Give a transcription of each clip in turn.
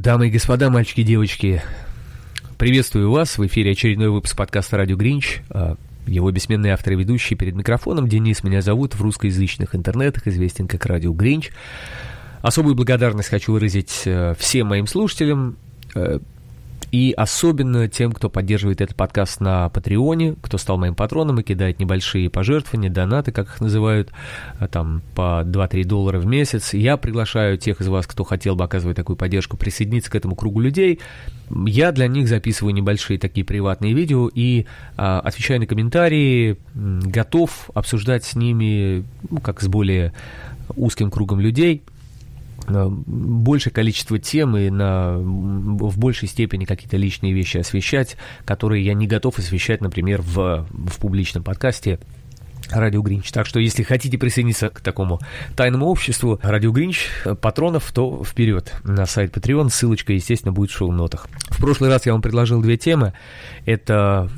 Дамы и господа, мальчики и девочки, приветствую вас. В эфире очередной выпуск подкаста «Радио Гринч». А, Его бессменный автор и ведущий перед микрофоном Денис меня зовут, в русскоязычных интернетах известен как «Радио Гринч». Особую благодарность хочу выразить э, всем моим слушателям, э, и особенно тем, кто поддерживает этот подкаст на Патреоне, кто стал моим патроном и кидает небольшие пожертвования, донаты, как их называют, а, там по 2-3 доллара в месяц. Я приглашаю тех из вас, кто хотел бы оказывать такую поддержку, присоединиться к этому кругу людей. Я для них записываю небольшие такие приватные видео и а, отвечаю на комментарии, готов обсуждать с ними, ну, как с более узким кругом людей – большее количество тем и на, в большей степени какие-то личные вещи освещать, которые я не готов освещать, например, в, в публичном подкасте. Радио Гринч. Так что, если хотите присоединиться к такому тайному обществу Радио Гринч, патронов, то вперед на сайт Patreon. Ссылочка, естественно, будет в шоу-нотах. В прошлый раз я вам предложил две темы. Это Э,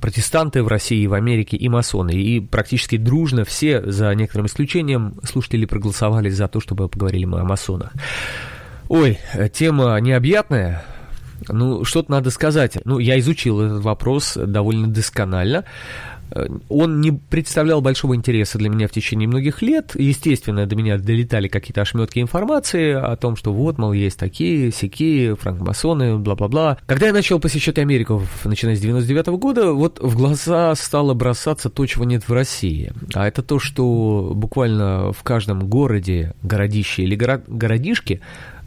протестанты в России, в Америке и масоны. И практически дружно все, за некоторым исключением, слушатели проголосовали за то, чтобы поговорили мы о масонах. Ой, э, тема необъятная, ну, что-то надо сказать. Ну, я изучил этот вопрос довольно досконально. Он не представлял большого интереса для меня в течение многих лет. Естественно, до меня долетали какие-то ошметки информации о том, что вот, мол, есть такие, сякие, франкмасоны, бла-бла-бла. Когда я начал посещать Америку, начиная с 99 -го года, вот в глаза стало бросаться то, чего нет в России. А это то, что буквально в каждом городе, городище или городишке,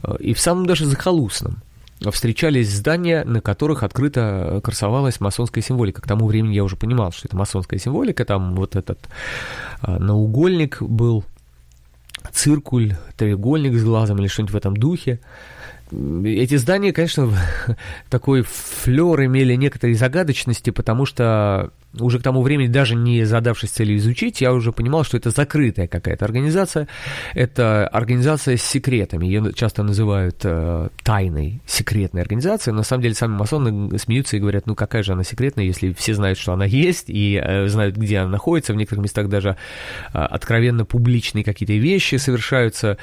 э, и в самом даже захолустном, встречались здания, на которых открыто красовалась масонская символика. К тому времени я уже понимал, что это масонская символика. Там вот этот а, наугольник был, циркуль, треугольник с глазом или что-нибудь в этом духе. Эти здания, конечно, такой флер имели некоторые загадочности, потому что уже к тому времени, даже не задавшись целью изучить, я уже понимал, что это закрытая какая-то организация. Это организация с секретами. Ее часто называют э, тайной, секретной организацией. На самом деле сами масоны смеются и говорят, ну какая же она секретная, если все знают, что она есть, и э, знают, где она находится. В некоторых местах даже э, откровенно публичные какие-то вещи совершаются.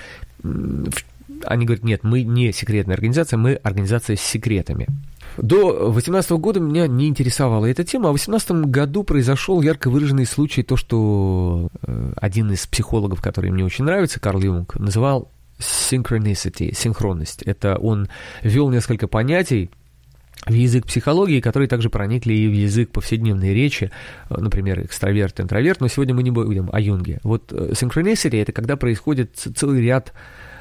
Они говорят, нет, мы не секретная организация, мы организация с секретами. До 2018 года меня не интересовала эта тема, а в 2018 году произошел ярко выраженный случай, то, что э, один из психологов, который мне очень нравится, Карл Юнг, называл synchronicity, синхронность. Это он ввел несколько понятий, в язык психологии, которые также проникли и в язык повседневной речи, э, например, экстраверт, интроверт, но сегодня мы не будем о Юнге. Вот э, synchronicity – это когда происходит целый ряд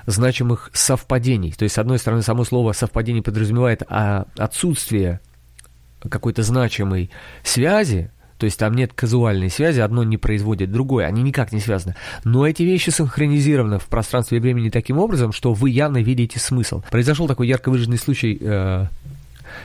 значимых совпадений. То есть, с одной стороны, само слово совпадение подразумевает а, отсутствие какой-то значимой связи, то есть там нет казуальной связи, одно не производит другое, они никак не связаны. Но эти вещи синхронизированы в пространстве и времени таким образом, что вы явно видите смысл. Произошел такой ярко выраженный случай э,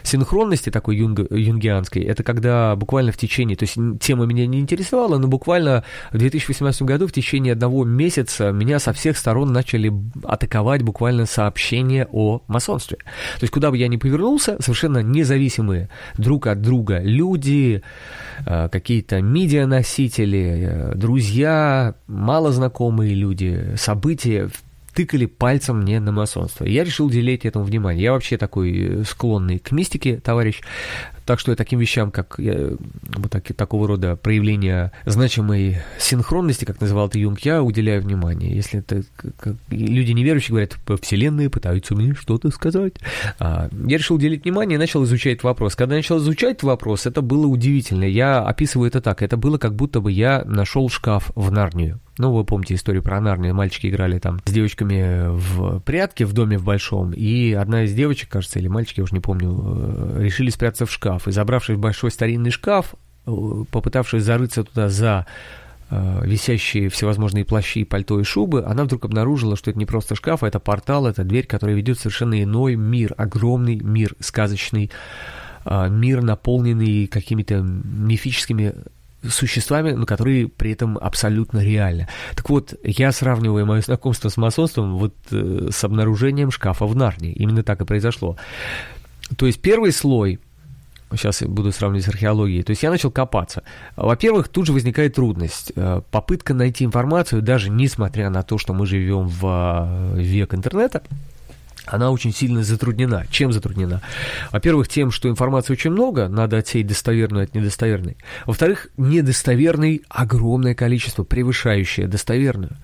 синхронности такой юнг, юнгианской, это когда буквально в течение, то есть тема меня не интересовала, но буквально в 2018 году в течение одного месяца меня со всех сторон начали атаковать буквально сообщения о масонстве. То есть куда бы я ни повернулся, совершенно независимые друг от друга люди, э, какие-то медианосители, э, друзья, малознакомые люди, события, тыкали пальцем мне на масонство. я решил уделить этому внимание. Я вообще такой э, склонный к мистике, товарищ. Так что я таким вещам, как я, вот так, такого рода проявления значимой синхронности, как называл это Юнг, я уделяю внимание. Если это как, люди неверующие говорят, вселенные пытаются мне что-то сказать. А, я решил уделить внимание и начал изучать вопрос. Когда я начал изучать вопрос, это было удивительно. Я описываю это так. Это было как будто бы я нашел шкаф в Нарнию. Ну, вы помните историю про Нарнию. Мальчики играли там с девочками в прятки в доме в большом, и одна из девочек, кажется, или мальчики, я уже не помню, э, решили спрятаться в шкаф. И забравшись в большой старинный шкаф, э, попытавшись зарыться туда за э, висящие всевозможные плащи, пальто и шубы, она вдруг обнаружила, что это не просто шкаф, а это портал, это дверь, которая ведет в совершенно иной мир, огромный мир, сказочный, мир, наполненный какими-то мифическими существами, но которые при этом абсолютно реальны. Так вот, я сравниваю мое знакомство с масонством вот э, с обнаружением шкафа в Нарнии. Именно так и произошло. То есть первый слой Сейчас я буду сравнивать с археологией. То есть я начал копаться. Во-первых, тут же возникает трудность. Э, попытка найти информацию, даже несмотря на то, что мы живем в э, век интернета, она очень сильно затруднена. Чем затруднена? Во-первых, тем, что информации очень много, надо отсеять достоверную от недостоверной. Во-вторых, недостоверной огромное количество, превышающее достоверную.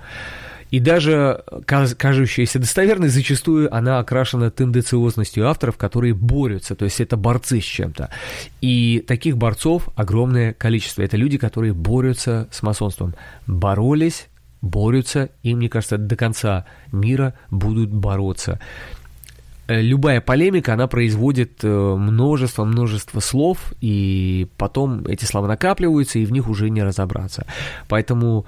И даже кажущаяся достоверной, зачастую она окрашена тенденциозностью авторов, которые борются, то есть это борцы с чем-то. И таких борцов огромное количество. Это люди, которые борются с масонством. Боролись, борются, и, мне кажется, до конца мира будут бороться. Э, любая полемика, она производит множество-множество э, слов, и потом эти слова накапливаются, и в них уже не разобраться. Поэтому,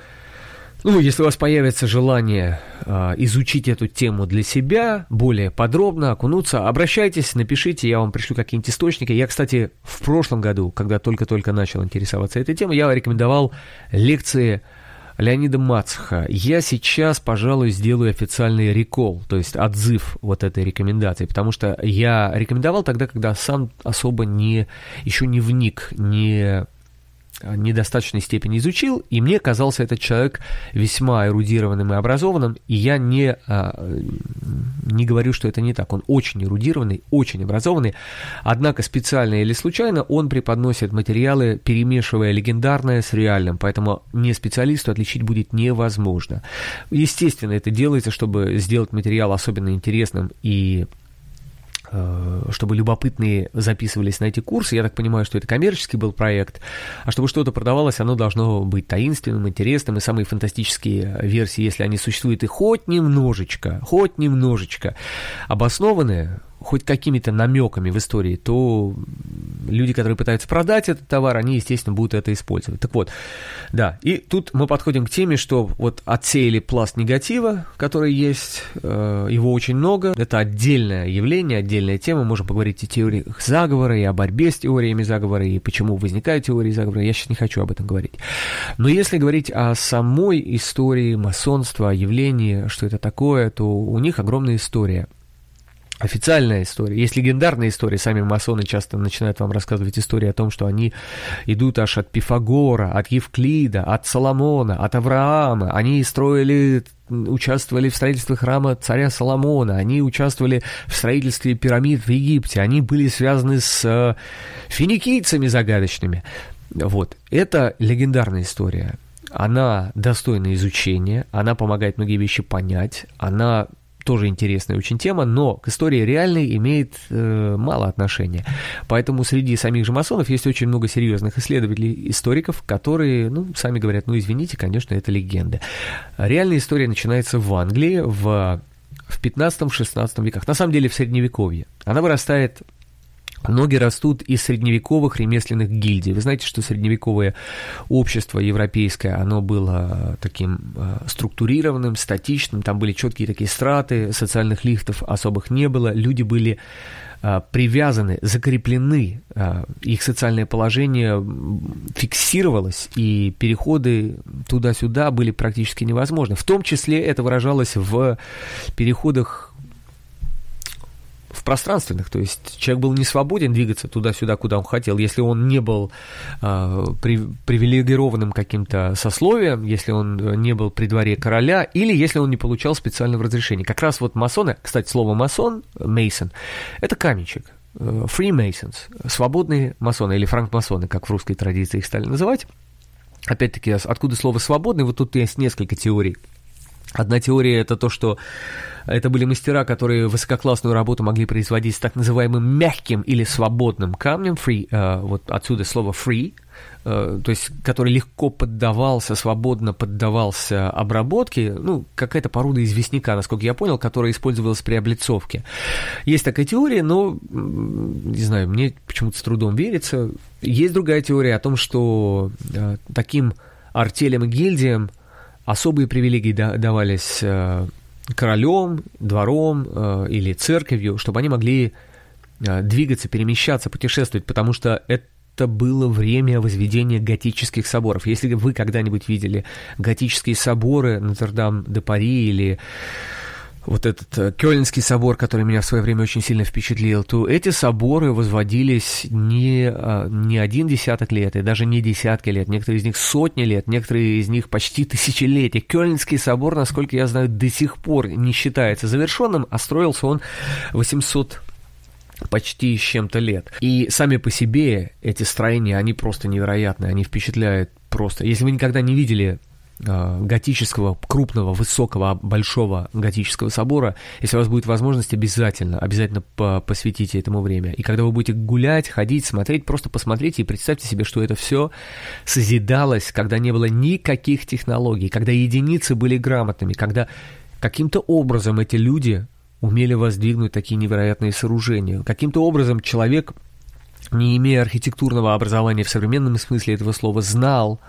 ну, если у вас появится желание э, изучить эту тему для себя, более подробно, окунуться, обращайтесь, напишите, я вам пришлю какие-нибудь источники. Я, кстати, в прошлом году, когда только-только начал интересоваться этой темой, я рекомендовал лекции Леонида Мацха. Я сейчас, пожалуй, сделаю официальный рекол, то есть отзыв вот этой рекомендации, потому что я рекомендовал тогда, когда сам особо не, еще не вник, не недостаточной степени изучил, и мне казался этот человек весьма эрудированным и образованным, и я не, а, не говорю, что это не так. Он очень эрудированный, очень образованный, однако специально или случайно он преподносит материалы, перемешивая легендарное с реальным, поэтому не специалисту отличить будет невозможно. Естественно, это делается, чтобы сделать материал особенно интересным и чтобы любопытные записывались на эти курсы. Я так понимаю, что это коммерческий был проект. А чтобы что-то продавалось, оно должно быть таинственным, интересным. И самые фантастические версии, если они существуют и хоть немножечко, хоть немножечко обоснованные, хоть какими-то намеками в истории, то люди, которые пытаются продать этот товар, они, естественно, будут это использовать. Так вот, да, и тут мы подходим к теме, что вот отсеяли пласт негатива, который есть, э, его очень много, это отдельное явление, отдельная тема, можем поговорить о теориях заговора, и о борьбе с теориями заговора, и почему возникают теории заговора, я сейчас не хочу об этом говорить. Но если говорить о самой истории масонства, о явлении, что это такое, то у них огромная история – официальная история. Есть легендарная история. Сами масоны часто начинают вам рассказывать истории о том, что они идут аж от Пифагора, от Евклида, от Соломона, от Авраама. Они строили участвовали в строительстве храма царя Соломона, они участвовали в строительстве пирамид в Египте, они были связаны с э, финикийцами загадочными. Вот, это легендарная история. Она достойна изучения, она помогает многие вещи понять, она тоже интересная очень тема, но к истории реальной имеет э, мало отношения. Поэтому среди самих же масонов есть очень много серьезных исследователей, историков, которые, ну, сами говорят, ну, извините, конечно, это легенды. Реальная история начинается в Англии в, в 15-16 веках, на самом деле в Средневековье. Она вырастает Ноги растут из средневековых ремесленных гильдий. Вы знаете, что средневековое общество европейское, оно было таким э, структурированным, статичным, там были четкие такие страты, социальных лифтов особых не было, люди были э, привязаны, закреплены, э, их социальное положение фиксировалось, и переходы туда-сюда были практически невозможны. В том числе это выражалось в переходах в пространственных, то есть человек был не свободен двигаться туда-сюда, куда он хотел, если он не был э, при, привилегированным каким-то сословием, если он не был при дворе короля, или если он не получал специального разрешения. Как раз вот масоны, кстати, слово масон, мейсон, это каменщик, э, Freemasons, свободные масоны или франкмасоны, как в русской традиции их стали называть. Опять-таки, откуда слово «свободный», вот тут есть несколько теорий Одна теория это то, что это были мастера, которые высококлассную работу могли производить с так называемым мягким или свободным камнем, free, э, вот отсюда слово free, э, то есть который легко поддавался, свободно поддавался обработке, ну, какая-то порода известняка, насколько я понял, которая использовалась при облицовке. Есть такая теория, но, не знаю, мне почему-то с трудом верится. Есть другая теория о том, что э, таким артелям и гильдиям особые привилегии давались э, королем, двором э, или церковью, чтобы они могли э, двигаться, перемещаться, путешествовать, потому что это было время возведения готических соборов. Если вы когда-нибудь видели готические соборы Нотр-Дам-де-Пари или вот этот э, Кёльнский собор, который меня в свое время очень сильно впечатлил, то эти соборы возводились не, а, не один десяток лет, и даже не десятки лет, некоторые из них сотни лет, некоторые из них почти тысячелетия. Кёльнский собор, насколько я знаю, до сих пор не считается завершенным, а строился он 800 почти с чем-то лет. И сами по себе эти строения, они просто невероятные, они впечатляют просто. Если вы никогда не видели Э, готического, крупного, высокого, большого готического собора, если у вас будет возможность, обязательно, обязательно посвятите этому время. И когда вы будете гулять, ходить, смотреть, просто посмотрите и представьте себе, что это все созидалось, когда не было никаких технологий, когда единицы были грамотными, когда каким-то образом эти люди умели воздвигнуть такие невероятные сооружения. Каким-то образом человек, не имея архитектурного образования в современном смысле этого слова, знал,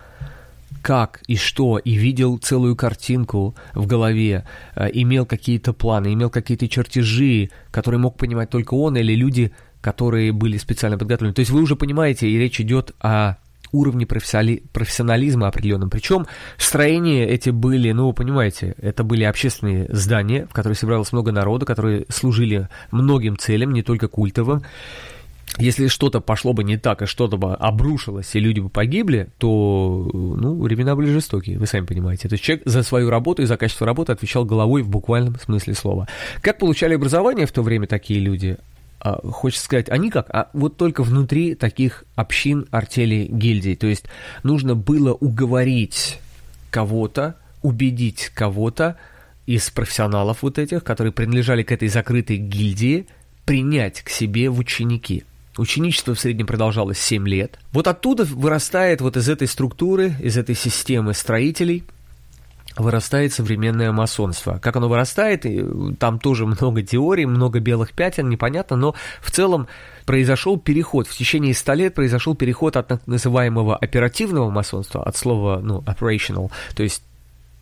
как и что, и видел целую картинку в голове, э, имел какие-то планы, имел какие-то чертежи, которые мог понимать только он или люди, которые были специально подготовлены. То есть вы уже понимаете, и речь идет о уровне профессионализма определенном. Причем строения эти были, ну, вы понимаете, это были общественные здания, в которых собиралось много народа, которые служили многим целям, не только культовым если что-то пошло бы не так, и что-то бы обрушилось, и люди бы погибли, то, ну, времена были жестокие, вы сами понимаете. То есть человек за свою работу и за качество работы отвечал головой в буквальном смысле слова. Как получали образование в то время такие люди? А, хочется сказать, они как? А вот только внутри таких общин, артелей, гильдий. То есть нужно было уговорить кого-то, убедить кого-то из профессионалов вот этих, которые принадлежали к этой закрытой гильдии, принять к себе в ученики. Ученичество в среднем продолжалось 7 лет. Вот оттуда вырастает вот из этой структуры, из этой системы строителей, вырастает современное масонство. Как оно вырастает, там тоже много теорий, много белых пятен, непонятно, но в целом произошел переход, в течение 100 лет произошел переход от так называемого оперативного масонства, от слова, ну, operational, то есть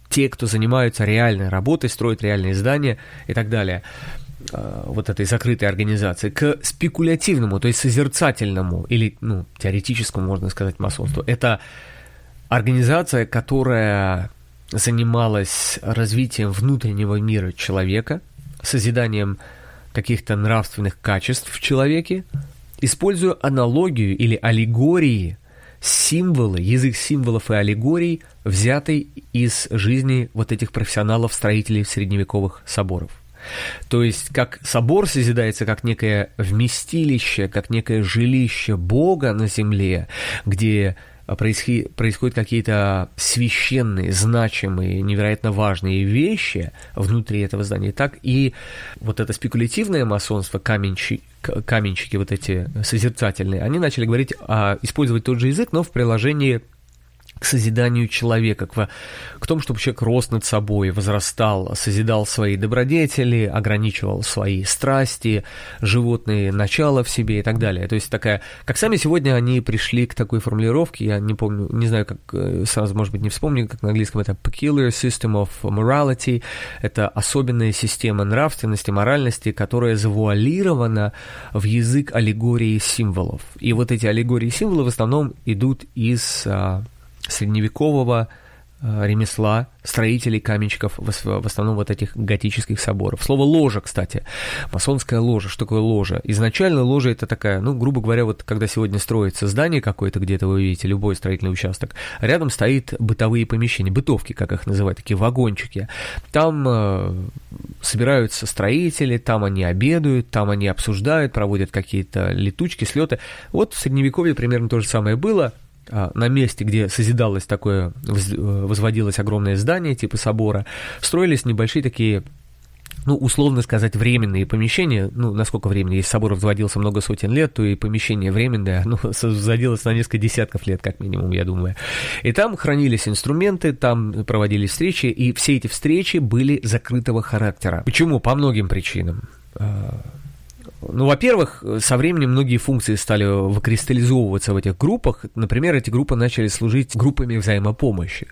те, кто занимаются реальной работой, строят реальные здания и так далее, Э, вот этой закрытой организации к спекулятивному, то есть созерцательному или, ну, теоретическому, можно сказать, масонству. Это организация, которая занималась развитием внутреннего мира человека, созиданием каких-то нравственных качеств в человеке, используя аналогию или аллегории, символы, язык символов и аллегорий, взятый из жизни вот этих профессионалов-строителей средневековых соборов. То есть, как собор созидается как некое вместилище, как некое жилище Бога на земле, где происходят какие-то священные, значимые, невероятно важные вещи внутри этого здания, так и вот это спекулятивное масонство, каменщики, каменщики вот эти созерцательные, они начали говорить, а, использовать тот же язык, но в приложении к созиданию человека, к, к тому, чтобы человек рос над собой, возрастал, созидал свои добродетели, ограничивал свои страсти, животные начала в себе и так далее. То есть такая, как сами сегодня они пришли к такой формулировке, я не помню, не знаю, как э, сразу, может быть, не вспомню, как на английском это peculiar system of morality, это особенная система нравственности, моральности, которая завуалирована в язык аллегории символов. И вот эти аллегории символов в основном идут из а, средневекового э, ремесла строителей каменщиков, в основном вот этих готических соборов. Слово ложа, кстати, масонская ложа, что такое ложа? Изначально ложа это такая, ну, грубо говоря, вот когда сегодня строится здание какое-то, где-то вы видите, любой строительный участок, рядом стоит бытовые помещения, бытовки, как их называют, такие вагончики. Там э, собираются строители, там они обедают, там они обсуждают, проводят какие-то летучки, слеты. Вот в Средневековье примерно то же самое было – на месте, где созидалось такое, воз- возводилось огромное здание типа собора, строились небольшие такие ну, условно сказать, временные помещения, ну, насколько временно, если собор возводился много сотен лет, то и помещение временное, ну, возводилось на несколько десятков лет, как минимум, я думаю. И там хранились инструменты, там проводились встречи, и все эти встречи были закрытого характера. Почему? По многим причинам. Ну, во-первых, со временем многие функции стали выкристаллизовываться в этих группах. Например, эти группы начали служить группами взаимопомощи.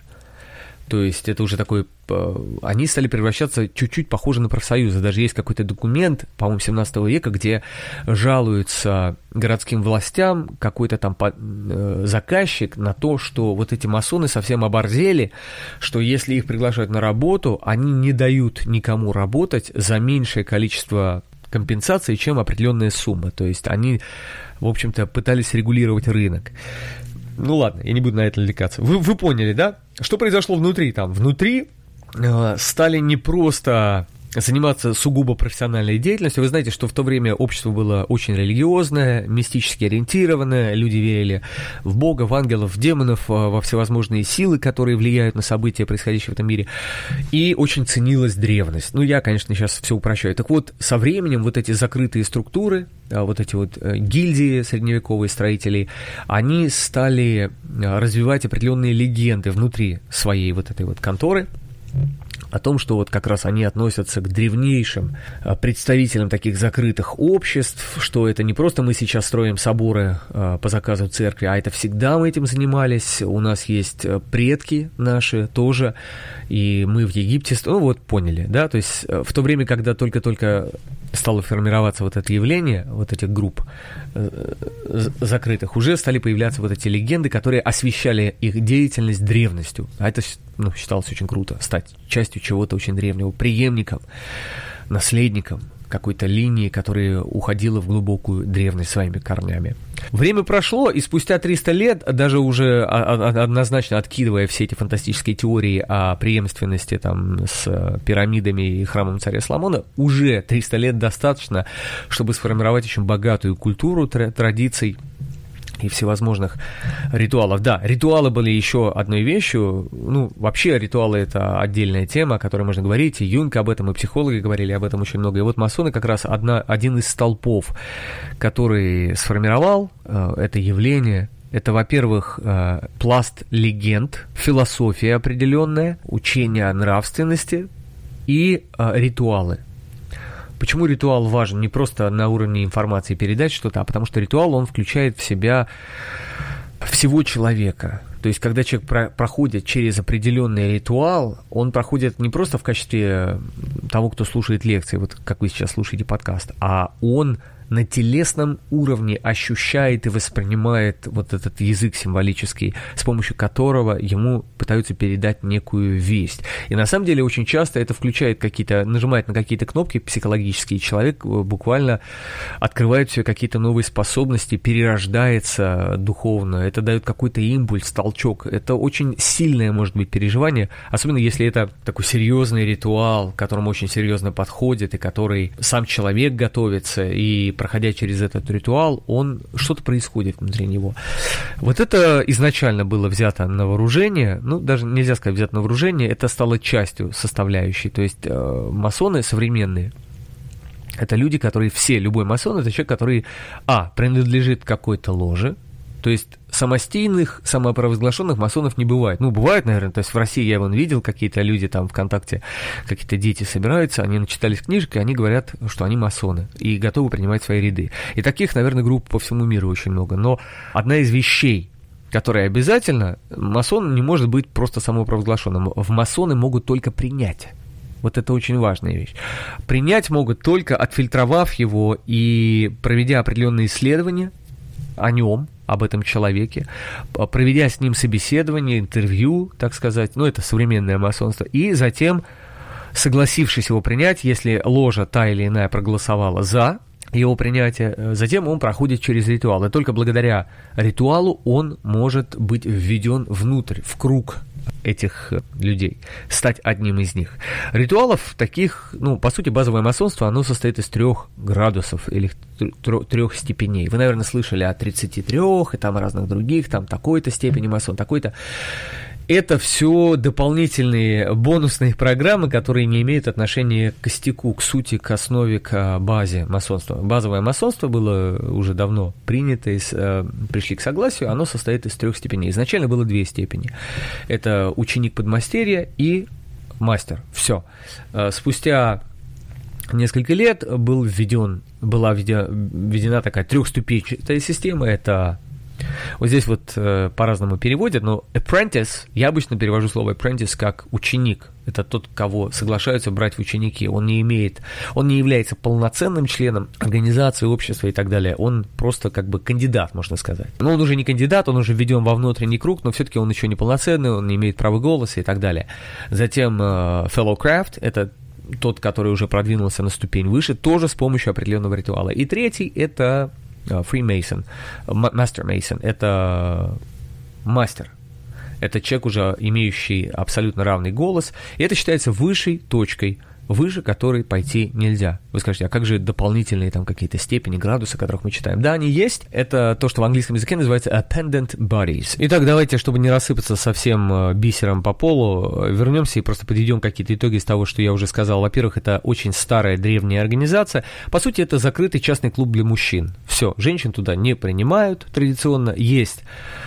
То есть это уже такой... э, Они стали превращаться чуть-чуть похоже на профсоюзы. Даже есть какой-то документ, по-моему, 17 века, где жалуются городским властям какой-то там э, заказчик на то, что вот эти масоны совсем оборзели, что если их приглашают на работу, они не дают никому работать за меньшее количество компенсации, чем определенная сумма. То есть они, в общем-то, пытались регулировать рынок. Ну ладно, я не буду на это отвлекаться. Вы, вы поняли, да? Что произошло внутри там? Внутри э, стали не просто заниматься сугубо профессиональной деятельностью. Вы знаете, что в то время общество было очень религиозное, мистически ориентированное, люди верили в Бога, в ангелов, в демонов, э, во всевозможные силы, которые влияют на события, происходящие в этом мире, и очень ценилась древность. Ну, я, конечно, сейчас все упрощаю. Так вот, со временем вот эти закрытые структуры, а, вот эти вот э, гильдии средневековые строителей, они стали э, развивать определенные легенды внутри своей вот этой вот конторы, о том, что вот как раз они относятся к древнейшим а, представителям таких закрытых обществ, что это не просто мы сейчас строим соборы а, по заказу церкви, а это всегда мы этим занимались, у нас есть э, предки наши тоже, и мы в Египте, ну вот поняли, да, то есть э, в то время, когда только-только стало формироваться вот это явление, вот этих групп э, закрытых, уже стали появляться вот эти легенды, которые освещали их деятельность древностью. А это ну, считалось очень круто, стать частью чего-то очень древнего, преемником, наследником какой-то линии, которая уходила в глубокую древность своими корнями. Время прошло, и спустя 300 лет, даже уже однозначно откидывая все эти фантастические теории о преемственности там, с э, пирамидами и храмом царя Соломона, уже 300 лет достаточно, чтобы сформировать очень богатую культуру тра- традиций, и всевозможных ритуалов. Да, ритуалы были еще одной вещью. Ну, вообще ритуалы это отдельная тема, о которой можно говорить. И Юнг об этом, и психологи говорили об этом очень много. И вот масоны как раз одна, один из столпов, который сформировал э, это явление, это, во-первых, э, пласт легенд, философия определенная, учение о нравственности и э, ритуалы. Почему ритуал важен? Не просто на уровне информации передать что-то, а потому что ритуал, он включает в себя всего человека. То есть, когда человек про- проходит через определенный ритуал, он проходит не просто в качестве того, кто слушает лекции, вот как вы сейчас слушаете подкаст, а он на телесном уровне ощущает и воспринимает вот этот язык символический, с помощью которого ему пытаются передать некую весть. И на самом деле очень часто это включает какие-то, нажимает на какие-то кнопки психологические, человек э, буквально открывает все какие-то новые способности, перерождается духовно, это дает какой-то импульс, толчок. Это очень сильное может быть переживание, особенно если это такой серьезный ритуал, к которому очень серьезно подходит, и который сам человек готовится, и проходя через этот ритуал, он что-то происходит внутри него. Вот это изначально было взято на вооружение, ну, даже нельзя сказать взято на вооружение, это стало частью составляющей. То есть э, масоны современные, это люди, которые все, любой масон, это человек, который, а, принадлежит какой-то ложе, то есть самостийных, самопровозглашенных масонов не бывает. Ну, бывает, наверное, то есть в России я вон видел, какие-то люди там ВКонтакте, какие-то дети собираются, они начитались книжек, и они говорят, что они масоны, и готовы принимать свои ряды. И таких, наверное, групп по всему миру очень много. Но одна из вещей, которая обязательно, масон не может быть просто самопровозглашенным. В масоны могут только принять. Вот это очень важная вещь. Принять могут только отфильтровав его и проведя определенные исследования о нем, об этом человеке, проведя с ним собеседование, интервью, так сказать, ну, это современное масонство, и затем, согласившись его принять, если ложа та или иная проголосовала за его принятие, затем он проходит через ритуал, и только благодаря ритуалу он может быть введен внутрь, в круг этих людей, стать одним из них. Ритуалов таких, ну, по сути, базовое масонство, оно состоит из трех градусов или трех степеней. Вы, наверное, слышали о 33 и там разных других, там такой-то степени масон, такой-то это все дополнительные бонусные программы, которые не имеют отношения к костяку, к сути, к основе, к базе масонства. Базовое масонство было уже давно принято, из, э, пришли к согласию, оно состоит из трех степеней. Изначально было две степени. Это ученик подмастерья и мастер. Все. Э, спустя несколько лет был введен, была введена такая трехступенчатая система. Это вот здесь вот э, по-разному переводят, но apprentice, я обычно перевожу слово apprentice как ученик. Это тот, кого соглашаются брать в ученики. Он не имеет, он не является полноценным членом организации, общества и так далее. Он просто как бы кандидат, можно сказать. Но он уже не кандидат, он уже введен во внутренний круг, но все-таки он еще не полноценный, он не имеет права голоса и так далее. Затем э, fellow craft, это тот, который уже продвинулся на ступень выше, тоже с помощью определенного ритуала. И третий – это Freemason, Master Mason, это мастер. Это человек, уже имеющий абсолютно равный голос, и это считается высшей точкой выше которой пойти нельзя. Вы скажете, а как же дополнительные там какие-то степени, градусы, о которых мы читаем? Да, они есть. Это то, что в английском языке называется appendant bodies. Итак, давайте, чтобы не рассыпаться совсем э, бисером по полу, э, вернемся и просто подведем какие-то итоги из того, что я уже сказал. Во-первых, это очень старая древняя организация. По сути, это закрытый частный клуб для мужчин. Все, женщин туда не принимают традиционно. Есть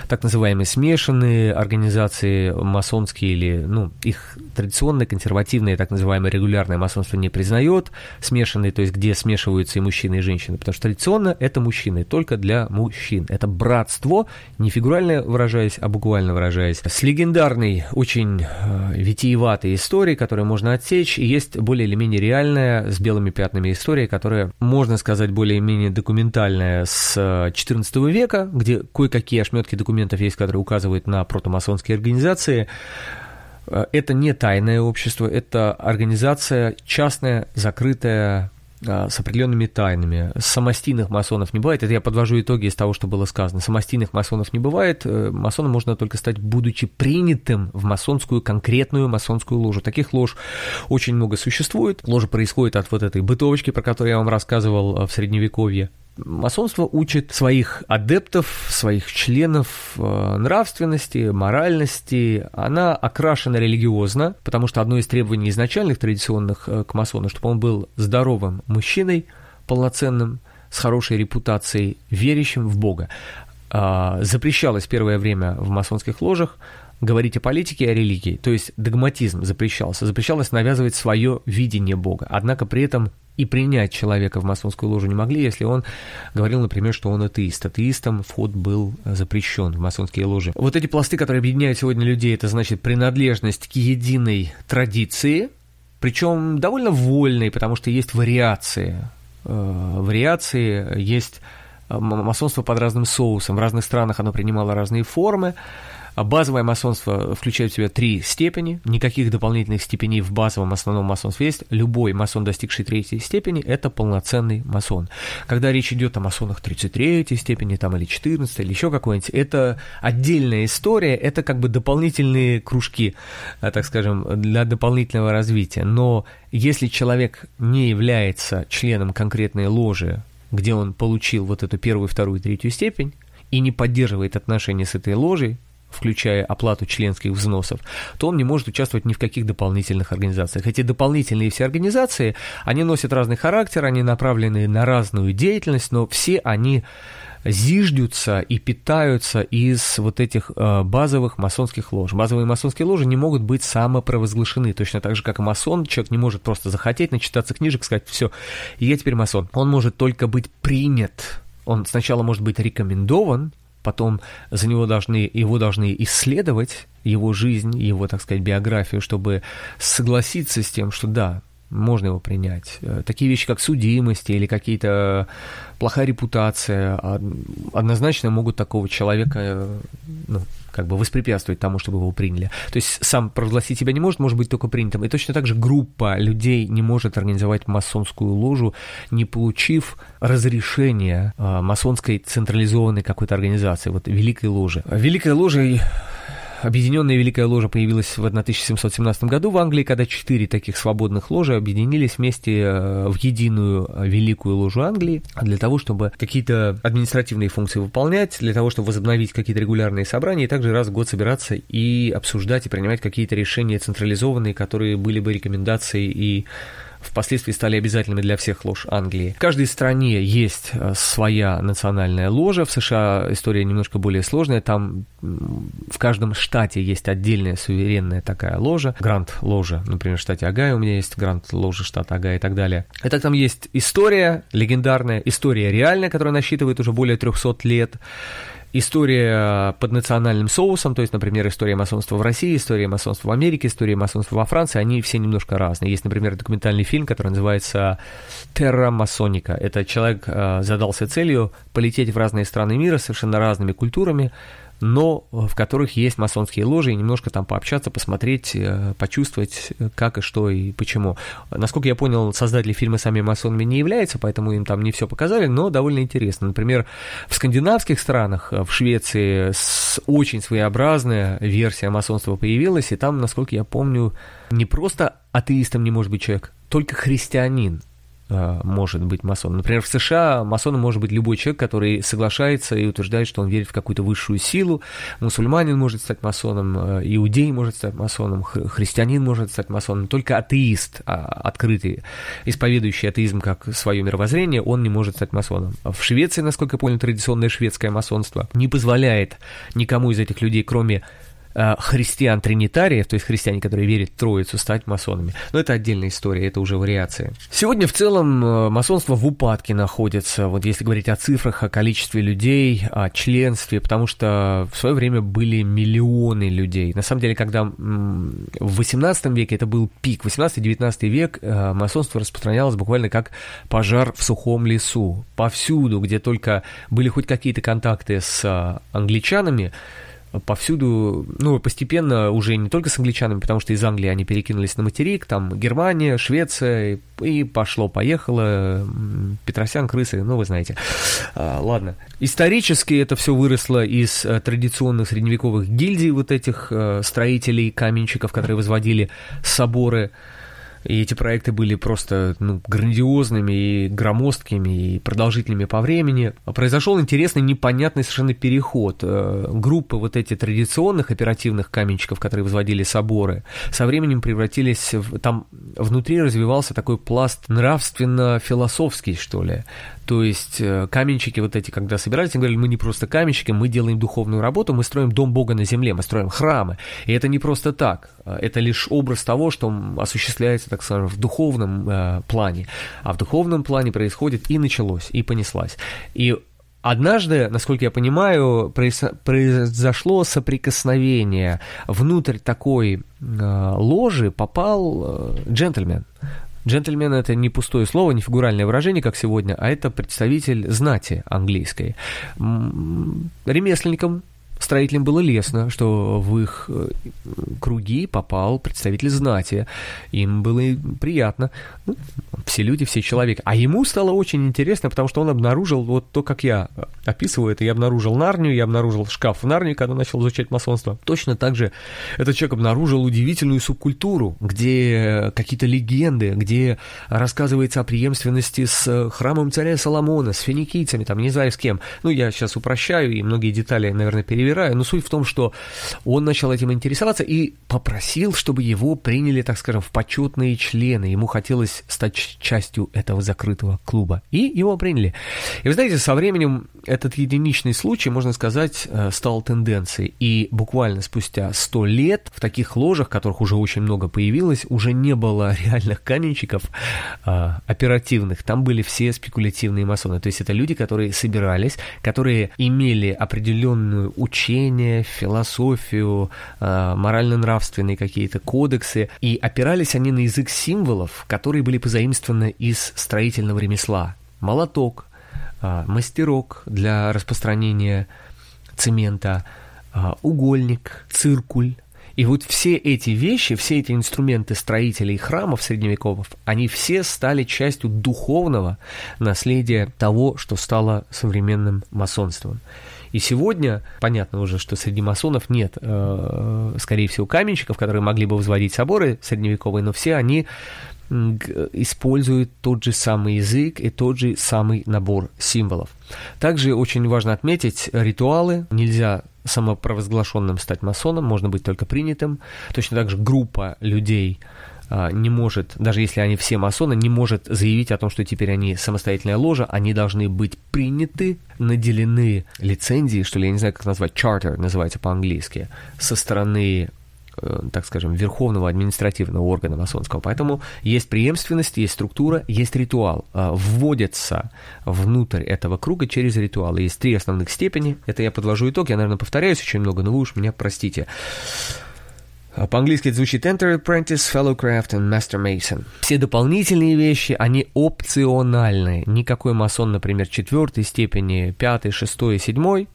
так называемые смешанные организации масонские или, ну, их традиционные, консервативные, так называемые регулярные масонство не признает, смешанные, то есть где смешиваются и мужчины, и женщины, потому что традиционно это мужчины, только для мужчин. Это братство, не фигурально выражаясь, а буквально выражаясь, с легендарной, очень э, витиеватой историей, которую можно отсечь, и есть более или менее реальная, с белыми пятнами история, которая, можно сказать, более-менее документальная с XIV э, века, где кое-какие ошметки документов есть, которые указывают на протомасонские организации. Э, это не тайное общество, это организация частная, закрытая, э, с определенными тайнами. Самостийных масонов не бывает. Это я подвожу итоги из того, что было сказано. Самостийных масонов не бывает. Э, масоном можно только стать, будучи принятым в масонскую, конкретную масонскую ложу. Таких лож очень много существует. Ложа происходит от вот этой бытовочки, про которую я вам рассказывал в Средневековье масонство учит своих адептов, своих членов э, нравственности, моральности. Она окрашена религиозно, потому что одно из требований изначальных традиционных э, к масону, чтобы он был здоровым мужчиной, полноценным, с хорошей репутацией, верящим в Бога. А, запрещалось первое время в масонских ложах говорить о политике и о религии, то есть догматизм запрещался, запрещалось навязывать свое видение Бога, однако при этом и принять человека в масонскую ложу не могли, если он говорил, например, что он атеист. Атеистам вход был запрещен в масонские ложи. Вот эти пласты, которые объединяют сегодня людей, это значит принадлежность к единой традиции, причем довольно вольной, потому что есть вариации. Э, вариации есть э, масонство под разным соусом. В разных странах оно принимало разные формы. А базовое масонство включает в себя три степени, никаких дополнительных степеней в базовом основном масонстве есть. Любой масон, достигший третьей степени, это полноценный масон. Когда речь идет о масонах 33 степени там, или 14 или еще какой-нибудь, это отдельная история, это как бы дополнительные кружки, э, так скажем, для дополнительного развития. Но если человек не является членом конкретной ложи, где он получил вот эту первую, вторую, третью степень, и не поддерживает отношения с этой ложей, включая оплату членских взносов, то он не может участвовать ни в каких дополнительных организациях. Эти дополнительные все организации, они носят разный характер, они направлены на разную деятельность, но все они зиждются и питаются из вот этих э, базовых масонских лож. Базовые масонские ложи не могут быть самопровозглашены, точно так же, как и масон. Человек не может просто захотеть, начитаться книжек, сказать, все, я теперь масон. Он может только быть принят он сначала может быть рекомендован, потом за него должны, его должны исследовать, его жизнь, его, так сказать, биографию, чтобы согласиться с тем, что да, можно его принять. Э, такие вещи, как судимость или какие-то плохая репутация, однозначно могут такого человека э, ну, как бы воспрепятствовать тому, чтобы его приняли. То есть сам прогласить себя не может, может быть только принятым. И точно так же группа людей не может организовать масонскую ложу, не получив разрешения э, масонской централизованной какой-то организации, вот Великой Ложи. Великой Ложей Объединенная Великая Ложа появилась в 1717 году в Англии, когда четыре таких свободных ложи объединились вместе э, в единую Великую Ложу Англии для того, чтобы какие-то административные функции выполнять, для того, чтобы возобновить какие-то регулярные собрания и также раз в год собираться и обсуждать и принимать какие-то решения централизованные, которые были бы рекомендацией и впоследствии стали обязательными для всех лож Англии. В каждой стране есть э, своя национальная ложа. В США история немножко более сложная. Там в каждом штате есть отдельная суверенная такая ложа. Грант-ложа, например, в штате Агая у меня есть грант-ложа штата Агая и так далее. Это там есть история легендарная, история реальная, которая насчитывает уже более 300 лет история под национальным соусом, то есть, например, история масонства в России, история масонства в Америке, история масонства во Франции, они все немножко разные. Есть, например, документальный фильм, который называется «Терра масоника». Это человек э, задался целью полететь в разные страны мира совершенно разными культурами, но в которых есть масонские ложи, и немножко там пообщаться, посмотреть, э, почувствовать, как и что и почему. Насколько я понял, создатели фильма сами масонами не являются, поэтому им там не все показали, но довольно интересно. Например, в скандинавских странах, э, в Швеции, очень своеобразная версия масонства появилась, и там, насколько я помню, не просто атеистом не может быть человек, только христианин может быть масоном. Например, в США масоном может быть любой человек, который соглашается и утверждает, что он верит в какую-то высшую силу. Мусульманин может стать масоном, э, иудей может стать масоном, христианин может стать масоном. Только атеист, а, открытый, исповедующий атеизм как свое мировоззрение, он не может стать масоном. В Швеции, насколько я понял, традиционное шведское масонство не позволяет никому из этих людей, кроме Э, христиан-тринитариев, то есть христиане, которые верят в Троицу, стать масонами. Но это отдельная история, это уже вариация. Сегодня в целом э, масонство в упадке находится, вот если говорить о цифрах, о количестве людей, о членстве, потому что в свое время были миллионы людей. На самом деле, когда в 18 веке это был пик, 18-19 век э, масонство распространялось буквально как пожар в сухом лесу. Повсюду, где только были хоть какие-то контакты с англичанами, повсюду, ну, постепенно уже не только с англичанами, потому что из Англии они перекинулись на материк, там Германия, Швеция, и пошло-поехало, Петросян, крысы, ну, вы знаете. А, ладно. Исторически это все выросло из а, традиционных средневековых гильдий вот этих а, строителей, каменщиков, которые возводили соборы, и эти проекты были просто ну, грандиозными и громоздкими и продолжительными по времени. Произошел интересный, непонятный совершенно переход. Э, группы вот эти традиционных оперативных каменщиков, которые возводили соборы, со временем превратились в... Там внутри развивался такой пласт нравственно-философский, что ли. То есть э, каменщики вот эти, когда собирались, они говорили, мы не просто каменщики, мы делаем духовную работу, мы строим дом Бога на земле, мы строим храмы. И это не просто так, э, это лишь образ того, что осуществляется, так скажем, в духовном э, плане. А в духовном плане происходит и началось, и понеслась. И Однажды, насколько я понимаю, произошло соприкосновение. Внутрь такой ложи попал джентльмен. Джентльмен это не пустое слово, не фигуральное выражение, как сегодня, а это представитель знати английской. Ремесленникам Строителям было лестно, что в их э, круги попал представитель знати. Им было приятно. Ну, все люди, все человек. А ему стало очень интересно, потому что он обнаружил вот то, как я описываю это. Я обнаружил Нарнию, я обнаружил шкаф в Нарнии, когда начал изучать масонство. Точно так же этот человек обнаружил удивительную субкультуру, где какие-то легенды, где рассказывается о преемственности с храмом царя Соломона, с финикийцами, там, не знаю с кем. Ну, я сейчас упрощаю, и многие детали, наверное, переверю перебираю, но суть в том, что он начал этим интересоваться и попросил, чтобы его приняли, так скажем, в почетные члены. Ему хотелось стать частью этого закрытого клуба. И его приняли. И вы знаете, со временем этот единичный случай, можно сказать, э, стал тенденцией. И буквально спустя сто лет в таких ложах, которых уже очень много появилось, уже не было реальных каменщиков а, оперативных. Там были все спекулятивные масоны. То есть это люди, которые собирались, которые имели определенную участие учение, философию, э, морально-нравственные какие-то кодексы, и опирались они на язык символов, которые были позаимствованы из строительного ремесла. Молоток, э, мастерок для распространения цемента, э, угольник, циркуль, и вот все эти вещи, все эти инструменты строителей храмов средневековых, они все стали частью духовного наследия того, что стало современным масонством. И сегодня понятно уже, что среди масонов нет, э, скорее всего, каменщиков, которые могли бы возводить соборы средневековые, но все они используют тот же самый язык и тот же самый набор символов. Также очень важно отметить ритуалы. Нельзя самопровозглашенным стать масоном, можно быть только принятым. Точно так же группа людей не может, даже если они все масоны, не может заявить о том, что теперь они самостоятельная ложа, они должны быть приняты, наделены лицензией, что ли, я не знаю, как назвать, charter называется по-английски, со стороны э, так скажем, верховного административного органа масонского. Поэтому есть преемственность, есть структура, есть ритуал. А, вводятся внутрь этого круга через ритуалы. Есть три основных степени. Это я подвожу итог. Я, наверное, повторяюсь очень много, но вы уж меня простите. А по-английски звучит Enter Apprentice, Fellowcraft and Master Mason. Все дополнительные вещи, они опциональные. Никакой масон, например, четвертой степени, пятой, шестой, седьмой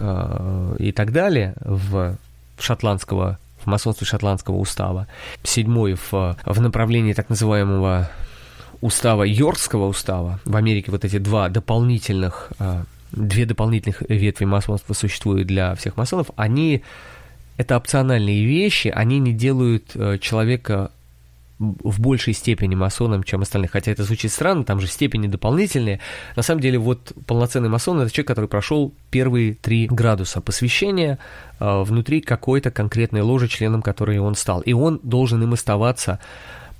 э, и так далее в шотландского в масонстве шотландского устава. Седьмой в, в направлении так называемого устава, Йоркского устава. В Америке вот эти два дополнительных, э, две дополнительных ветви масонства существуют для всех масонов. Они это опциональные вещи, они не делают э, человека в большей степени масоном, чем остальных. Хотя это звучит странно, там же степени дополнительные. На самом деле, вот полноценный масон – это человек, который прошел первые три градуса посвящения э, внутри какой-то конкретной ложи, членом которой он стал. И он должен им оставаться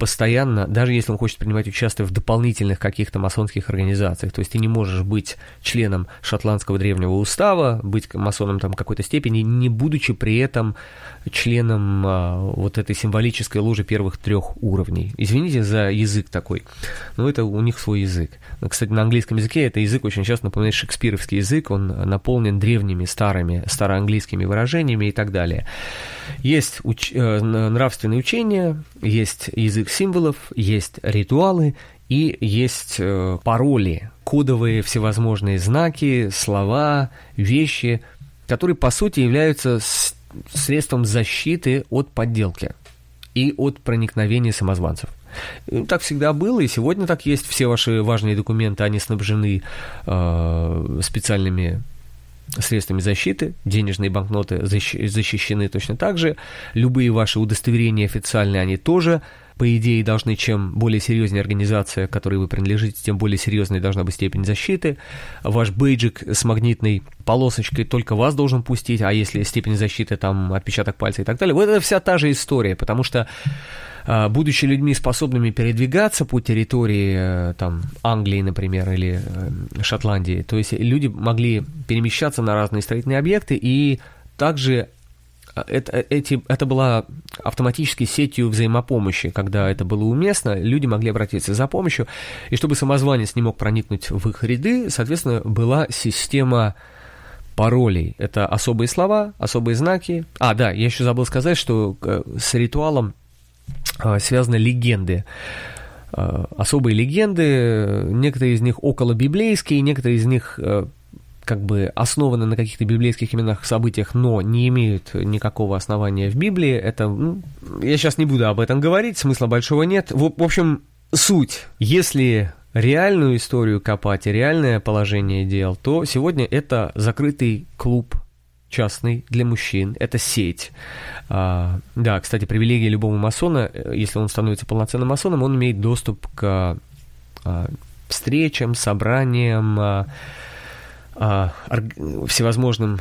постоянно, даже если он хочет принимать участие в дополнительных каких-то масонских организациях, то есть ты не можешь быть членом шотландского древнего устава, быть масоном там какой-то степени, не будучи при этом членом а, вот этой символической ложи первых трех уровней. Извините за язык такой, но это у них свой язык. Кстати, на английском языке это язык очень часто напоминает шекспировский язык, он наполнен древними, старыми, староанглийскими выражениями и так далее. Есть уч... Э, нравственные учения, есть язык символов, есть ритуалы и есть э, пароли, кодовые всевозможные знаки, слова, вещи, которые по сути являются средством защиты от подделки и от проникновения самозванцев. Так всегда было, и сегодня так есть. Все ваши важные документы, они снабжены э, специальными средствами защиты, денежные банкноты защищены точно так же, любые ваши удостоверения официальные, они тоже по идее, должны, чем более серьезнее организация, которой вы принадлежите, тем более серьезной должна быть степень защиты. Ваш бейджик с магнитной полосочкой только вас должен пустить, а если степень защиты, там, отпечаток пальца и так далее. Вот это вся та же история, потому что а, будучи людьми, способными передвигаться по территории э, там, Англии, например, или э, Шотландии, то есть люди могли перемещаться на разные строительные объекты и также это, эти, это была автоматической сетью взаимопомощи, когда это было уместно, люди могли обратиться за помощью, и чтобы самозванец не мог проникнуть в их ряды, соответственно, была система паролей. Это особые слова, особые знаки. А, да, я еще забыл сказать, что э, с ритуалом а, связаны легенды а, особые легенды, некоторые из них около библейские, некоторые из них э, как бы основаны на каких-то библейских именах, событиях, но не имеют никакого основания в Библии. Это, ну, я сейчас не буду об этом говорить, смысла большого нет. В, в общем, суть. Если реальную историю копать и реальное положение дел, то сегодня это закрытый клуб частный для мужчин, это сеть. А, да, кстати, привилегия любого масона, э, если он становится полноценным масоном, он имеет доступ к а, встречам, собраниям, а, всевозможным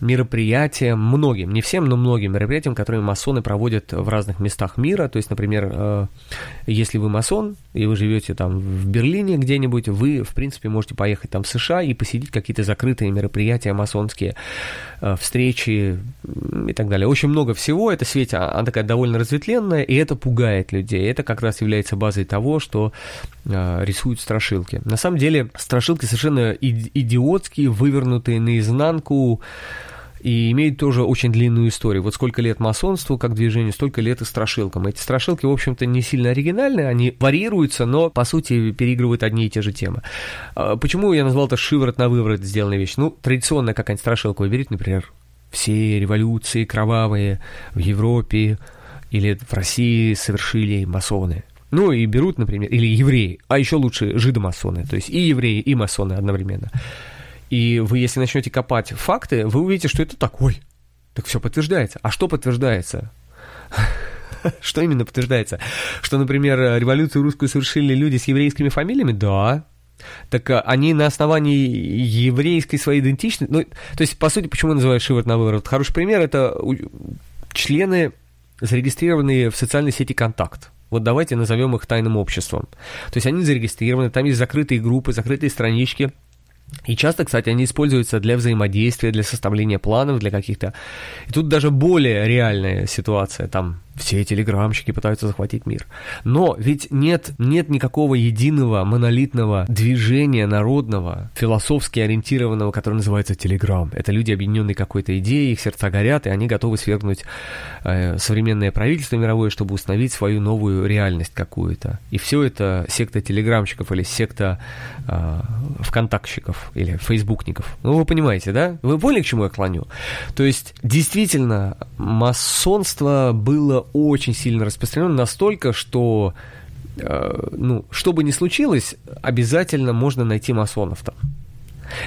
мероприятиям, многим, не всем, но многим мероприятиям, которые масоны проводят в разных местах мира. То есть, например, э, если вы масон, и вы живете там в Берлине где-нибудь, вы, в принципе, можете поехать там в США и посетить какие-то закрытые мероприятия масонские, э, встречи и так далее. Очень много всего. Эта сеть, она такая довольно разветвленная, и это пугает людей. Это как раз является базой того, что э, рисуют страшилки. На самом деле, страшилки совершенно идиотские, вывернутые наизнанку, и имеет тоже очень длинную историю. Вот сколько лет масонству как движению, столько лет и страшилкам. Эти страшилки, в общем-то, не сильно оригинальные, они варьируются, но, по сути, переигрывают одни и те же темы. А почему я назвал это шиворот на выворот сделанная вещь? Ну, традиционная какая-нибудь страшилка, вы берите, например, все революции кровавые в Европе или в России совершили масоны. Ну и берут, например, или евреи, а еще лучше жидомасоны, то есть и евреи, и масоны одновременно. И вы, если начнете копать факты, вы увидите, что это такой. Так все подтверждается. А что подтверждается? Что именно подтверждается? Что, например, революцию русскую совершили люди с еврейскими фамилиями? Да. Так а, они на основании еврейской своей идентичности... Ну, то есть, по сути, почему называют шиворот на выворот? Хороший пример – это члены, зарегистрированные в социальной сети «Контакт». Вот давайте назовем их тайным обществом. То есть они зарегистрированы, там есть закрытые группы, закрытые странички – и часто, кстати, они используются для взаимодействия, для составления планов, для каких-то... И тут даже более реальная ситуация. Там все телеграмщики пытаются захватить мир. Но ведь нет, нет никакого единого монолитного движения народного, философски ориентированного, которое называется телеграм. Это люди, объединенные какой-то идеей, их сердца горят, и они готовы свергнуть э, современное правительство мировое, чтобы установить свою новую реальность какую-то. И все это секта телеграмщиков или секта э, вконтактщиков или фейсбукников. Ну, вы понимаете, да? Вы поняли, к чему я клоню? То есть, действительно, масонство было очень сильно распространен, настолько, что, э, ну, что бы ни случилось, обязательно можно найти масонов там.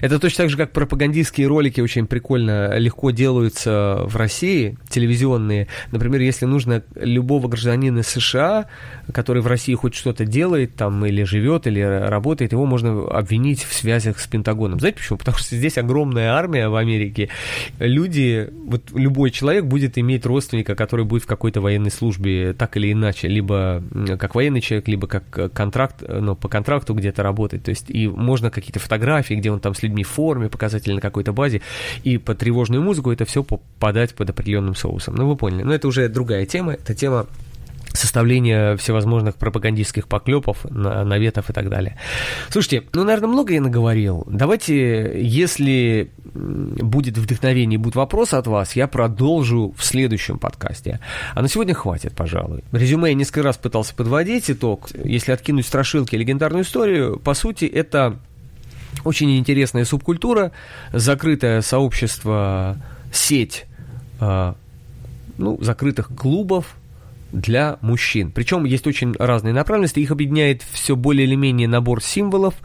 Это точно так же, как пропагандистские ролики очень прикольно, легко делаются в России, телевизионные. Например, если нужно любого гражданина США, который в России хоть что-то делает, там, или живет, или работает, его можно обвинить в связях с Пентагоном. Знаете почему? Потому что здесь огромная армия в Америке. Люди, вот любой человек будет иметь родственника, который будет в какой-то военной службе, так или иначе, либо как военный человек, либо как контракт, ну, по контракту где-то работать. То есть, и можно какие-то фотографии, где он там там с людьми в форме, показатели на какой-то базе, и под тревожную музыку это все подать под определенным соусом. Ну, вы поняли. Но это уже другая тема, это тема составления всевозможных пропагандистских поклепов, наветов и так далее. Слушайте, ну, наверное, много я наговорил. Давайте, если будет вдохновение, будут вопросы от вас, я продолжу в следующем подкасте. А на сегодня хватит, пожалуй. Резюме я несколько раз пытался подводить итог. Если откинуть страшилки легендарную историю, по сути, это очень интересная субкультура, закрытое сообщество, сеть э, ну, закрытых клубов для мужчин. Причем есть очень разные направленности, их объединяет все более или менее набор символов,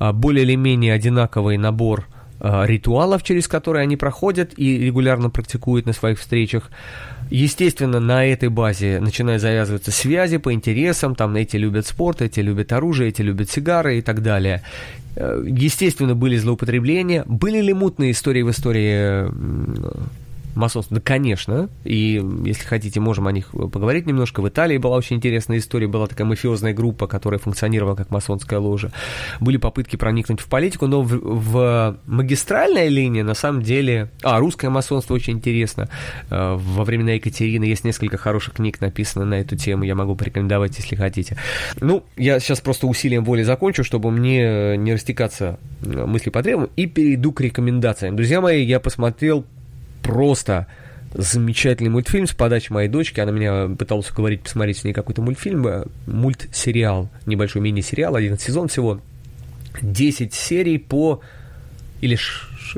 э, более или менее одинаковый набор э, ритуалов, через которые они проходят и регулярно практикуют на своих встречах. Естественно, на этой базе начинают завязываться связи по интересам, там эти любят спорт, эти любят оружие, эти любят сигары и так далее. Естественно, были злоупотребления. Были ли мутные истории в истории масонство? Да, конечно. И если хотите, можем о них поговорить немножко. В Италии была очень интересная история. Была такая мафиозная группа, которая функционировала как масонская ложа. Были попытки проникнуть в политику, но в, в магистральной линии на самом деле... А, русское масонство очень интересно. Э, во времена Екатерины есть несколько хороших книг написано на эту тему. Я могу порекомендовать, если хотите. Ну, я сейчас просто усилием воли закончу, чтобы мне не растекаться мысли по древу, и перейду к рекомендациям. Друзья мои, я посмотрел просто замечательный мультфильм с подачи моей дочки. Она меня пыталась уговорить посмотреть с ней какой-то мультфильм, э, мультсериал, небольшой мини-сериал, один сезон всего. 10 серий по... Или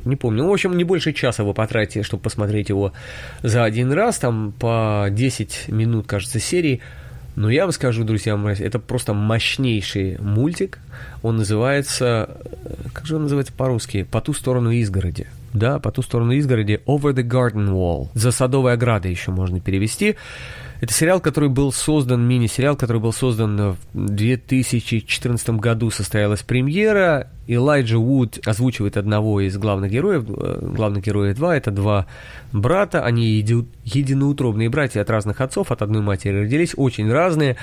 не помню, ну, в общем, не больше часа вы потратите, чтобы посмотреть его за один раз, там по 10 минут, кажется, серии. Но я вам скажу, друзья мои, это просто мощнейший мультик. Он называется, э, как же он называется по-русски? «По ту сторону изгороди» да, по ту сторону изгороди, Over the Garden Wall, за садовой оградой еще можно перевести. Это сериал, который был создан, мини-сериал, который был создан в 2014 году, состоялась премьера. Элайджа Вуд озвучивает одного из главных героев, э, главных героев два, это два брата, они единоутробные братья от разных отцов, от одной матери родились, очень разные.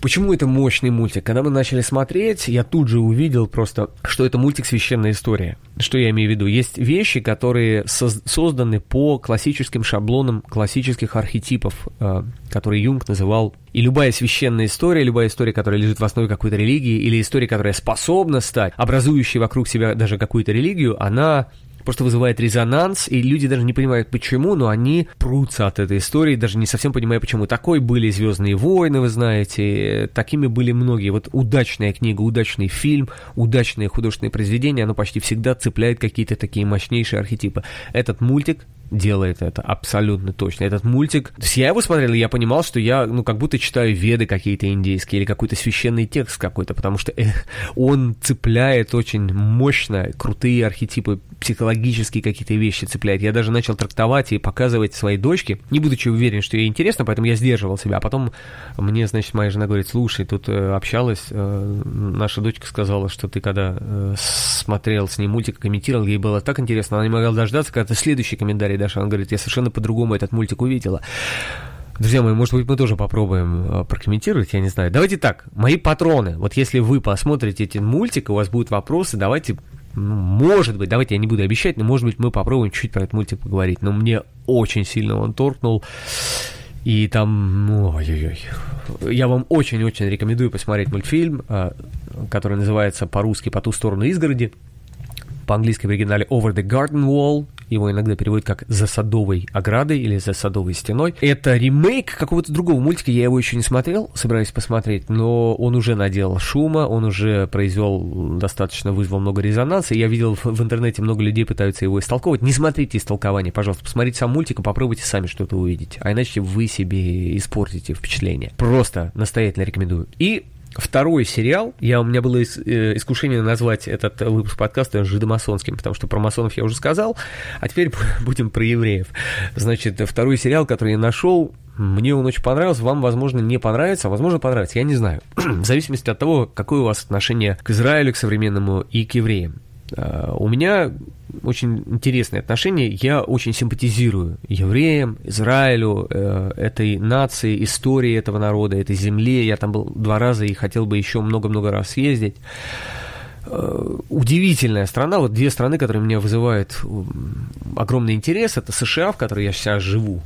Почему это мощный мультик? Когда мы начали смотреть, я тут же увидел просто, что это мультик «Священная история». Что я имею в виду? Есть вещи, которые созданы по классическим шаблонам классических архетипов, э, которые Юнг называл и любая священная история, любая история, которая лежит в основе какой-то религии, или история, которая способна стать образующей вокруг себя даже какую-то религию, она просто вызывает резонанс, и люди даже не понимают почему, но они прутся от этой истории, даже не совсем понимая почему. Такой были «Звездные войны», вы знаете, такими были многие. Вот удачная книга, удачный фильм, удачное художественное произведение, оно почти всегда цепляет какие-то такие мощнейшие архетипы. Этот мультик делает это абсолютно точно. Этот мультик, то есть я его смотрел, и я понимал, что я, ну, как будто читаю веды какие-то индейские или какой-то священный текст какой-то, потому что э, он цепляет очень мощно, крутые архетипы, психологические какие-то вещи цепляет. Я даже начал трактовать и показывать своей дочке, не будучи уверен, что ей интересно, поэтому я сдерживал себя. А потом мне, значит, моя жена говорит, слушай, тут э, общалась, э, наша дочка сказала, что ты когда смотрел с ней мультик, комментировал, ей было так интересно, она не могла дождаться, когда ты следующий комментарий дашь. Она говорит, я совершенно по-другому этот мультик увидела. Друзья мои, может быть, мы тоже попробуем прокомментировать, я не знаю. Давайте так, мои патроны, вот если вы посмотрите этот мультик, у вас будут вопросы, давайте ну, может быть, давайте я не буду обещать, но может быть мы попробуем чуть-чуть про этот мультик поговорить. Но мне очень сильно он торкнул. И там, ну, ой-ой-ой. Я вам очень-очень рекомендую посмотреть мультфильм, который называется по-русски «По ту сторону изгороди» по-английски в оригинале Over the Garden Wall, его иногда переводят как «За садовой оградой» или «За садовой стеной». Это ремейк какого-то другого мультика, я его еще не смотрел, собираюсь посмотреть, но он уже наделал шума, он уже произвел достаточно, вызвал много резонанса, я видел в интернете много людей пытаются его истолковывать. Не смотрите истолкование, пожалуйста, посмотрите сам мультик и попробуйте сами что-то увидеть, а иначе вы себе испортите впечатление. Просто настоятельно рекомендую. И Второй сериал, я, у меня было э, искушение назвать этот выпуск подкаста жидомасонским, потому что про масонов я уже сказал, а теперь будем про евреев. Значит, второй сериал, который я нашел, мне он очень понравился, вам, возможно, не понравится, а возможно, понравится, я не знаю. В зависимости от того, какое у вас отношение к Израилю, к современному и к евреям. А, у меня очень интересные отношения. Я очень симпатизирую евреям, Израилю, э, этой нации, истории этого народа, этой земле. Я там был два раза и хотел бы еще много-много раз съездить. Э, удивительная страна. Вот две страны, которые меня вызывают огромный интерес. Это США, в которой я сейчас живу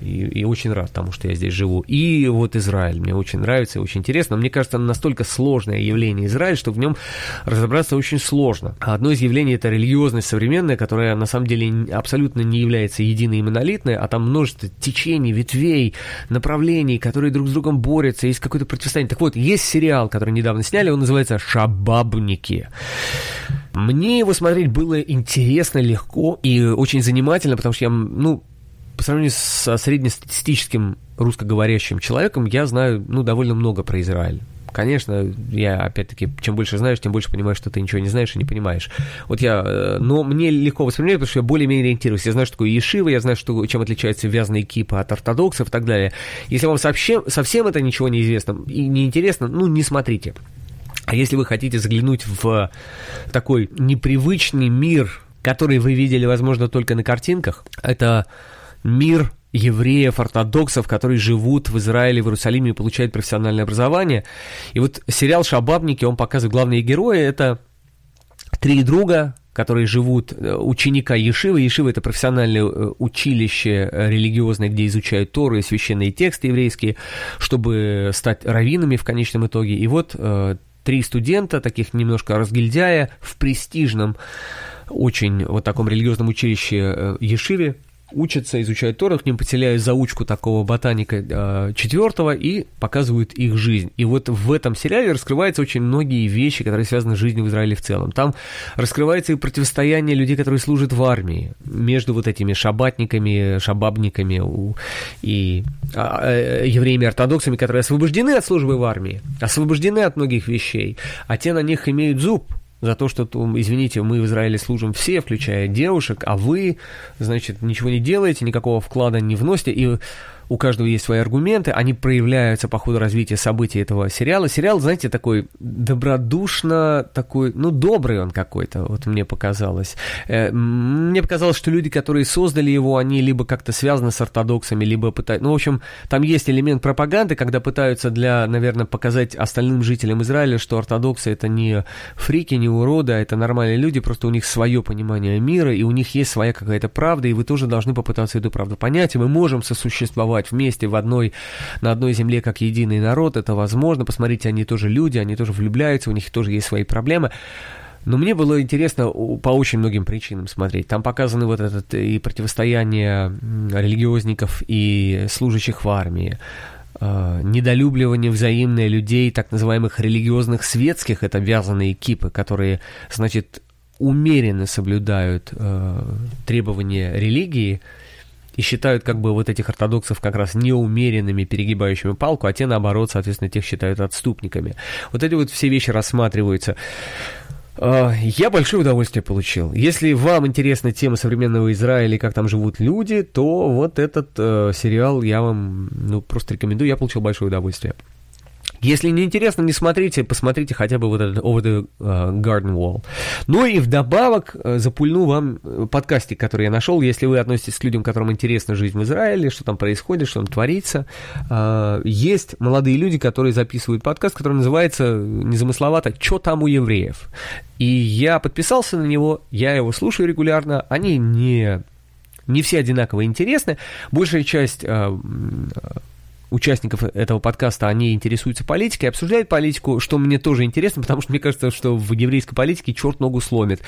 и, и очень рад тому, что я здесь живу. И вот Израиль мне очень нравится и очень интересно. Но мне кажется, настолько сложное явление Израиль, что в нем разобраться очень сложно. Одно из явлений это религиозность современная, которая на самом деле абсолютно не является единой и монолитной, а там множество течений, ветвей, направлений, которые друг с другом борются, есть какое-то противостояние. Так вот, есть сериал, который недавно сняли, он называется «Шабабники». Мне его смотреть было интересно, легко и очень занимательно, потому что я, ну, по сравнению со среднестатистическим русскоговорящим человеком, я знаю, ну, довольно много про Израиль. Конечно, я, опять-таки, чем больше знаешь, тем больше понимаешь, что ты ничего не знаешь и не понимаешь. Вот я, э, но мне легко воспринимать, потому что я более-менее ориентируюсь. Я знаю, что такое Ешива, я знаю, что, чем отличается вязаная кипа от ортодоксов и так далее. Если вам совсем, совсем это ничего не известно и не интересно, ну, не смотрите. А если вы хотите заглянуть в такой непривычный мир, который вы видели, возможно, только на картинках, это мир евреев, ортодоксов, которые живут в Израиле, в Иерусалиме и получают профессиональное образование. И вот сериал «Шабабники», он показывает главные герои, это три друга, которые живут, э, ученика Ешивы. Ешива – это профессиональное э, училище э, религиозное, где изучают Тору и священные тексты еврейские, чтобы стать раввинами в конечном итоге. И вот три студента, таких немножко разгильдяя, в престижном, очень вот таком религиозном училище Ешиве, учатся, изучают Тору, к ним потеряют заучку такого ботаника э, четвертого и показывают их жизнь. И вот в этом сериале раскрываются очень многие вещи, которые связаны с жизнью в Израиле в целом. Там раскрывается и противостояние людей, которые служат в армии, между вот этими шабатниками, шабабниками и а, э, евреями-ортодоксами, которые освобождены от службы в армии, освобождены от многих вещей, а те на них имеют зуб, за то, что, извините, мы в Израиле служим все, включая девушек, а вы, значит, ничего не делаете, никакого вклада не вносите, и у каждого есть свои аргументы, они проявляются по ходу развития событий этого сериала. Сериал, знаете, такой добродушно, такой, ну, добрый он какой-то, вот мне показалось. Э, мне показалось, что люди, которые создали его, они либо как-то связаны с ортодоксами, либо пытаются... Ну, в общем, там есть элемент пропаганды, когда пытаются для, наверное, показать остальным жителям Израиля, что ортодоксы это не фрики, не уроды, а это нормальные люди, просто у них свое понимание мира, и у них есть своя какая-то правда, и вы тоже должны попытаться эту правду понять, и мы можем сосуществовать существовать вместе в одной, на одной земле как единый народ, это возможно. Посмотрите, они тоже люди, они тоже влюбляются, у них тоже есть свои проблемы. Но мне было интересно по очень многим причинам смотреть. Там показаны вот этот и противостояние религиозников и служащих в армии, э, недолюбливание взаимное людей, так называемых религиозных светских, это вязаные кипы, которые, значит, умеренно соблюдают э, требования религии и считают как бы вот этих ортодоксов как раз неумеренными, перегибающими палку, а те, наоборот, соответственно, тех считают отступниками. Вот эти вот все вещи рассматриваются. Э, я большое удовольствие получил. Если вам интересна тема современного Израиля и как там живут люди, то вот этот э, сериал я вам ну, просто рекомендую. Я получил большое удовольствие. Если не интересно, не смотрите, посмотрите хотя бы вот этот Over the uh, Garden Wall. Ну и вдобавок uh, запульну вам э, подкастик, который я нашел. Если вы относитесь к людям, которым интересна жизнь в Израиле, что там происходит, что там творится, есть молодые люди, которые записывают подкаст, который называется незамысловато «Чё там у евреев?». И я подписался на него, я его слушаю регулярно. Они не не все одинаково интересны. Большая часть участников этого подкаста, они интересуются политикой, обсуждают политику, что мне тоже интересно, потому что мне кажется, что в еврейской политике черт ногу сломит.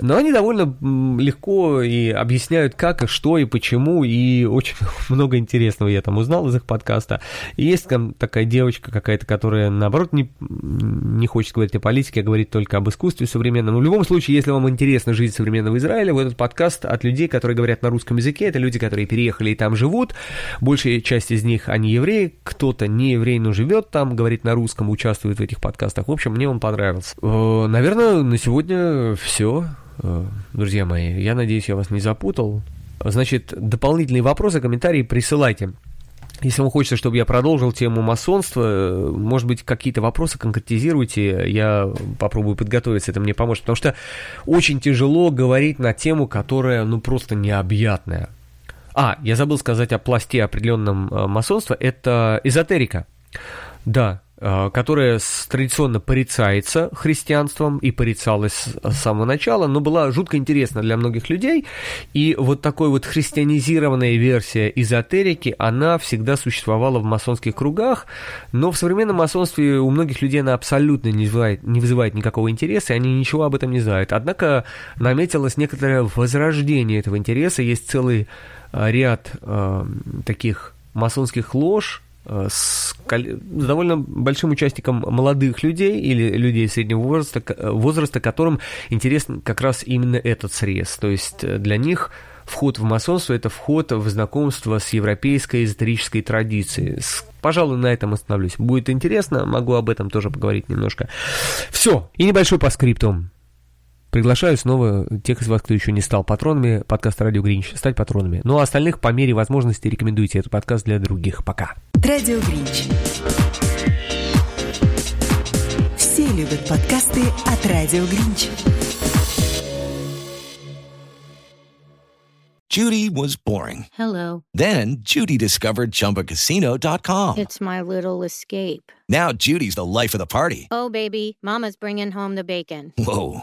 Но они довольно легко и объясняют, как и что и почему, и очень много интересного я там узнал из их подкаста. И есть там такая девочка какая-то, которая, наоборот, не, не хочет говорить о политике, а говорит только об искусстве современном. Но в любом случае, если вам интересна жизнь современного Израиля, вот этот подкаст от людей, которые говорят на русском языке, это люди, которые переехали и там живут, большая часть из них, они еврей, кто-то не еврей, но живет там, говорит на русском, участвует в этих подкастах. В общем, мне он понравился. Э, наверное, на сегодня все. Э, друзья мои, я надеюсь, я вас не запутал. Значит, дополнительные вопросы, комментарии присылайте. Если вам хочется, чтобы я продолжил тему масонства, э, может быть, какие-то вопросы конкретизируйте, я попробую подготовиться, это мне поможет, потому что очень тяжело говорить на тему, которая, ну, просто необъятная. А, я забыл сказать о пласте определенном э, масонства. Это эзотерика. Да, э, которая традиционно порицается христианством и порицалась с самого начала, но была жутко интересна для многих людей. И вот такой вот христианизированная версия эзотерики, она всегда существовала в масонских кругах, но в современном масонстве у многих людей она абсолютно не вызывает, не вызывает никакого интереса, и они ничего об этом не знают. Однако наметилось некоторое возрождение этого интереса, есть целый ряд э, таких масонских лож э, с, с довольно большим участником молодых людей или людей среднего возраста, возраста, которым интересен как раз именно этот срез. То есть для них вход в масонство – это вход в знакомство с европейской эзотерической традицией. Пожалуй, на этом остановлюсь. Будет интересно, могу об этом тоже поговорить немножко. Все, и небольшой по скрипту. Приглашаю снова тех из вас, кто еще не стал патронами подкаста «Радио Гринч», стать патронами. Ну а остальных по мере возможности рекомендуйте этот подкаст для других. Пока. «Радио Гринч». Все любят подкасты от «Радио Гринч». Judy was boring. Hello. Then Judy discovered ChumbaCasino.com. It's my little escape. Now Judy's the life of the party. Oh, baby, mama's bringing home the bacon. Whoa,